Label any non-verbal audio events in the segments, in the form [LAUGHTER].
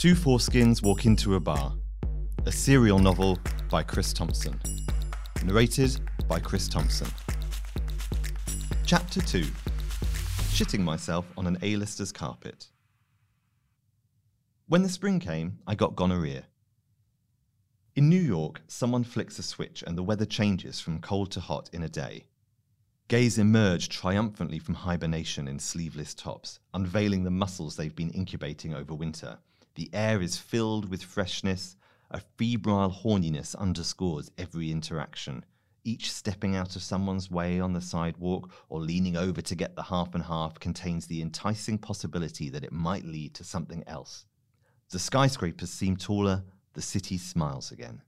Two Foreskins Walk Into a Bar, a serial novel by Chris Thompson. Narrated by Chris Thompson. Chapter 2 Shitting Myself on an A-lister's Carpet. When the spring came, I got gonorrhea. In New York, someone flicks a switch and the weather changes from cold to hot in a day. Gays emerge triumphantly from hibernation in sleeveless tops, unveiling the muscles they've been incubating over winter. The air is filled with freshness. A febrile horniness underscores every interaction. Each stepping out of someone's way on the sidewalk or leaning over to get the half and half contains the enticing possibility that it might lead to something else. The skyscrapers seem taller, the city smiles again.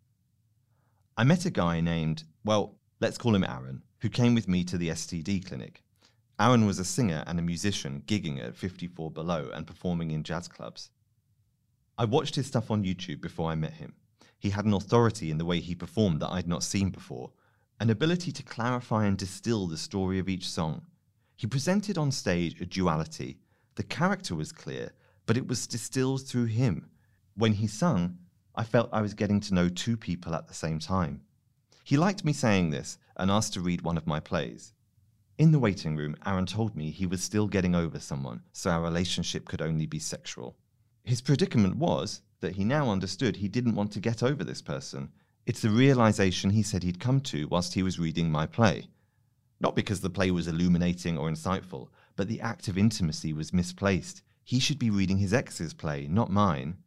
I met a guy named, well, let's call him Aaron, who came with me to the STD clinic. Aaron was a singer and a musician gigging at 54 Below and performing in jazz clubs. I watched his stuff on YouTube before I met him. He had an authority in the way he performed that I'd not seen before, an ability to clarify and distill the story of each song. He presented on stage a duality. The character was clear, but it was distilled through him. When he sung, I felt I was getting to know two people at the same time. He liked me saying this and asked to read one of my plays. In the waiting room, Aaron told me he was still getting over someone, so our relationship could only be sexual. His predicament was that he now understood he didn't want to get over this person. It's the realization he said he'd come to whilst he was reading my play. Not because the play was illuminating or insightful, but the act of intimacy was misplaced. He should be reading his ex's play, not mine.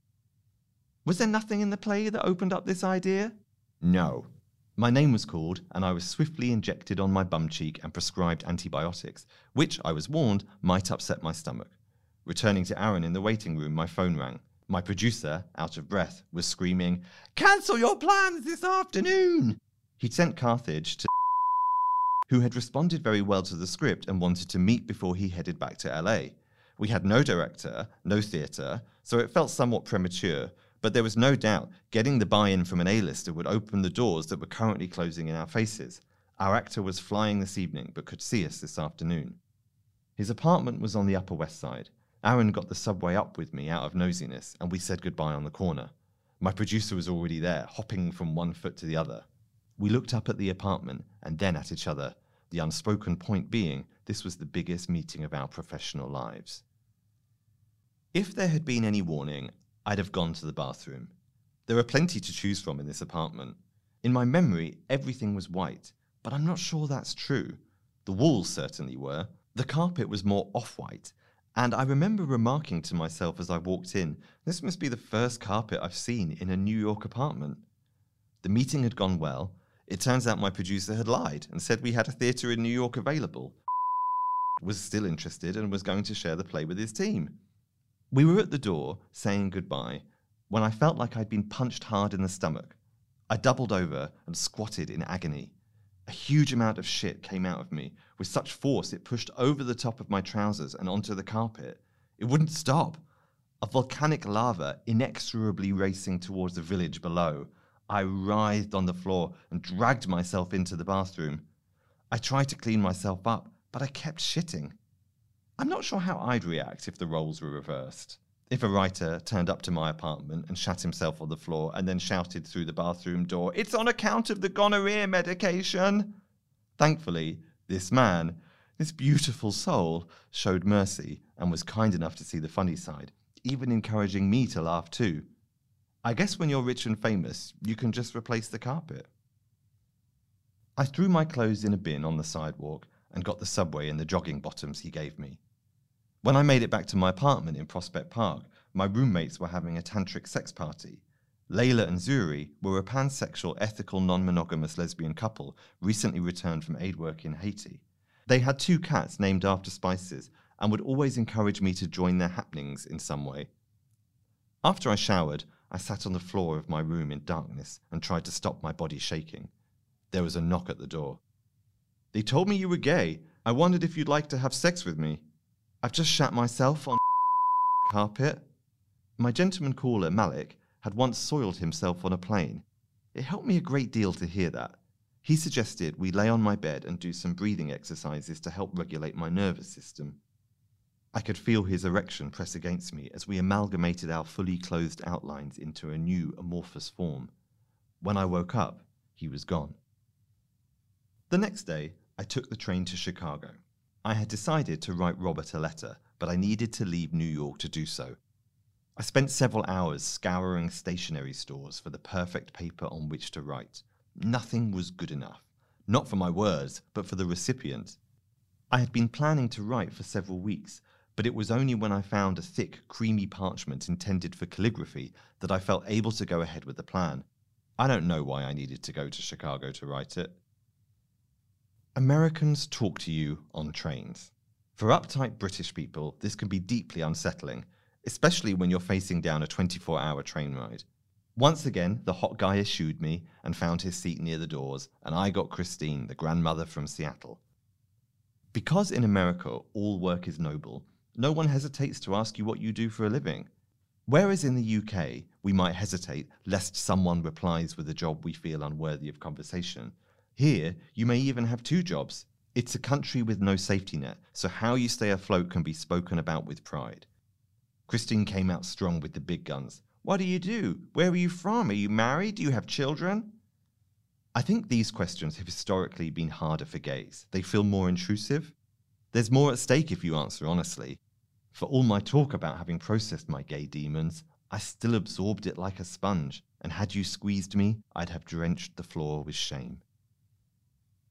Was there nothing in the play that opened up this idea? No. My name was called, and I was swiftly injected on my bum cheek and prescribed antibiotics, which, I was warned, might upset my stomach. Returning to Aaron in the waiting room, my phone rang. My producer, out of breath, was screaming, Cancel your plans this afternoon! He'd sent Carthage to [LAUGHS] who had responded very well to the script and wanted to meet before he headed back to LA. We had no director, no theatre, so it felt somewhat premature, but there was no doubt getting the buy in from an A-lister would open the doors that were currently closing in our faces. Our actor was flying this evening, but could see us this afternoon. His apartment was on the Upper West Side. Aaron got the subway up with me out of nosiness, and we said goodbye on the corner. My producer was already there, hopping from one foot to the other. We looked up at the apartment and then at each other, the unspoken point being this was the biggest meeting of our professional lives. If there had been any warning, I'd have gone to the bathroom. There are plenty to choose from in this apartment. In my memory, everything was white, but I'm not sure that's true. The walls certainly were. The carpet was more off white, and I remember remarking to myself as I walked in, this must be the first carpet I've seen in a New York apartment. The meeting had gone well. It turns out my producer had lied and said we had a theatre in New York available. was still interested and was going to share the play with his team. We were at the door, saying goodbye, when I felt like I'd been punched hard in the stomach. I doubled over and squatted in agony. A huge amount of shit came out of me with such force it pushed over the top of my trousers and onto the carpet. It wouldn't stop. A volcanic lava inexorably racing towards the village below. I writhed on the floor and dragged myself into the bathroom. I tried to clean myself up, but I kept shitting. I'm not sure how I'd react if the roles were reversed. If a writer turned up to my apartment and shat himself on the floor and then shouted through the bathroom door, It's on account of the gonorrhea medication! Thankfully, this man, this beautiful soul, showed mercy and was kind enough to see the funny side, even encouraging me to laugh too. I guess when you're rich and famous, you can just replace the carpet. I threw my clothes in a bin on the sidewalk and got the subway in the jogging bottoms he gave me. When I made it back to my apartment in Prospect Park, my roommates were having a tantric sex party. Layla and Zuri were a pansexual, ethical, non monogamous lesbian couple recently returned from aid work in Haiti. They had two cats named after spices and would always encourage me to join their happenings in some way. After I showered, I sat on the floor of my room in darkness and tried to stop my body shaking. There was a knock at the door. They told me you were gay. I wondered if you'd like to have sex with me. I've just shat myself on [LAUGHS] carpet. My gentleman caller, Malik, had once soiled himself on a plane. It helped me a great deal to hear that. He suggested we lay on my bed and do some breathing exercises to help regulate my nervous system. I could feel his erection press against me as we amalgamated our fully clothed outlines into a new amorphous form. When I woke up, he was gone. The next day, I took the train to Chicago. I had decided to write Robert a letter, but I needed to leave New York to do so. I spent several hours scouring stationery stores for the perfect paper on which to write. Nothing was good enough. Not for my words, but for the recipient. I had been planning to write for several weeks, but it was only when I found a thick, creamy parchment intended for calligraphy that I felt able to go ahead with the plan. I don't know why I needed to go to Chicago to write it. Americans talk to you on trains. For uptight British people, this can be deeply unsettling, especially when you're facing down a 24 hour train ride. Once again, the hot guy eschewed me and found his seat near the doors, and I got Christine, the grandmother from Seattle. Because in America all work is noble, no one hesitates to ask you what you do for a living. Whereas in the UK, we might hesitate lest someone replies with a job we feel unworthy of conversation. Here, you may even have two jobs. It's a country with no safety net, so how you stay afloat can be spoken about with pride. Christine came out strong with the big guns. What do you do? Where are you from? Are you married? Do you have children? I think these questions have historically been harder for gays. They feel more intrusive. There's more at stake if you answer honestly. For all my talk about having processed my gay demons, I still absorbed it like a sponge, and had you squeezed me, I'd have drenched the floor with shame.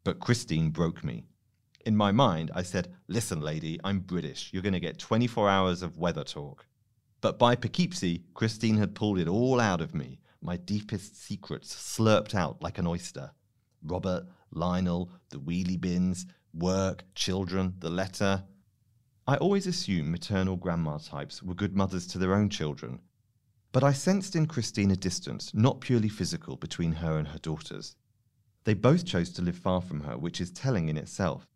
But Christine broke me. In my mind, I said, Listen, lady, I'm British. You're going to get 24 hours of weather talk. But by Poughkeepsie, Christine had pulled it all out of me, my deepest secrets slurped out like an oyster. Robert, Lionel, the wheelie bins, work, children, the letter. I always assumed maternal grandma types were good mothers to their own children. But I sensed in Christine a distance, not purely physical, between her and her daughters. They both chose to live far from her, which is telling in itself.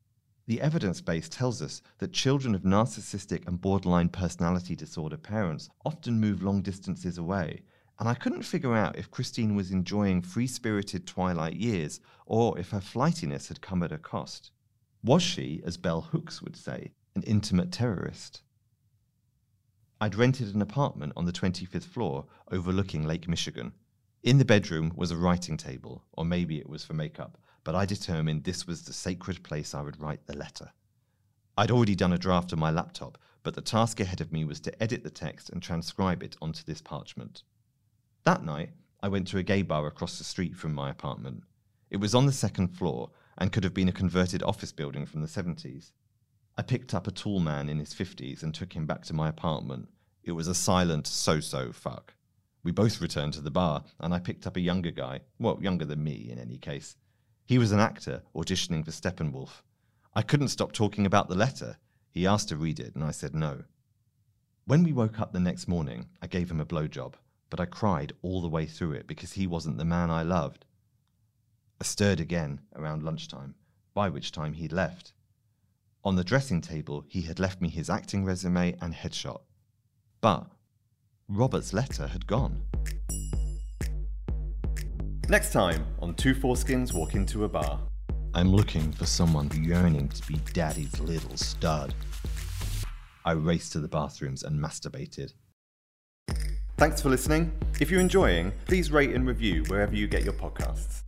The evidence base tells us that children of narcissistic and borderline personality disorder parents often move long distances away, and I couldn't figure out if Christine was enjoying free spirited twilight years or if her flightiness had come at a cost. Was she, as Bell Hooks would say, an intimate terrorist? I'd rented an apartment on the 25th floor overlooking Lake Michigan. In the bedroom was a writing table, or maybe it was for makeup, but I determined this was the sacred place I would write the letter. I'd already done a draft on my laptop, but the task ahead of me was to edit the text and transcribe it onto this parchment. That night, I went to a gay bar across the street from my apartment. It was on the second floor and could have been a converted office building from the 70s. I picked up a tall man in his 50s and took him back to my apartment. It was a silent so so fuck. We both returned to the bar, and I picked up a younger guy, well, younger than me in any case. He was an actor auditioning for Steppenwolf. I couldn't stop talking about the letter. He asked to read it, and I said no. When we woke up the next morning, I gave him a blowjob, but I cried all the way through it because he wasn't the man I loved. I stirred again around lunchtime, by which time he'd left. On the dressing table, he had left me his acting resume and headshot. But Robert's letter had gone. Next time on Two Foreskins Walk Into a Bar. I'm looking for someone yearning to be daddy's little stud. I raced to the bathrooms and masturbated. Thanks for listening. If you're enjoying, please rate and review wherever you get your podcasts.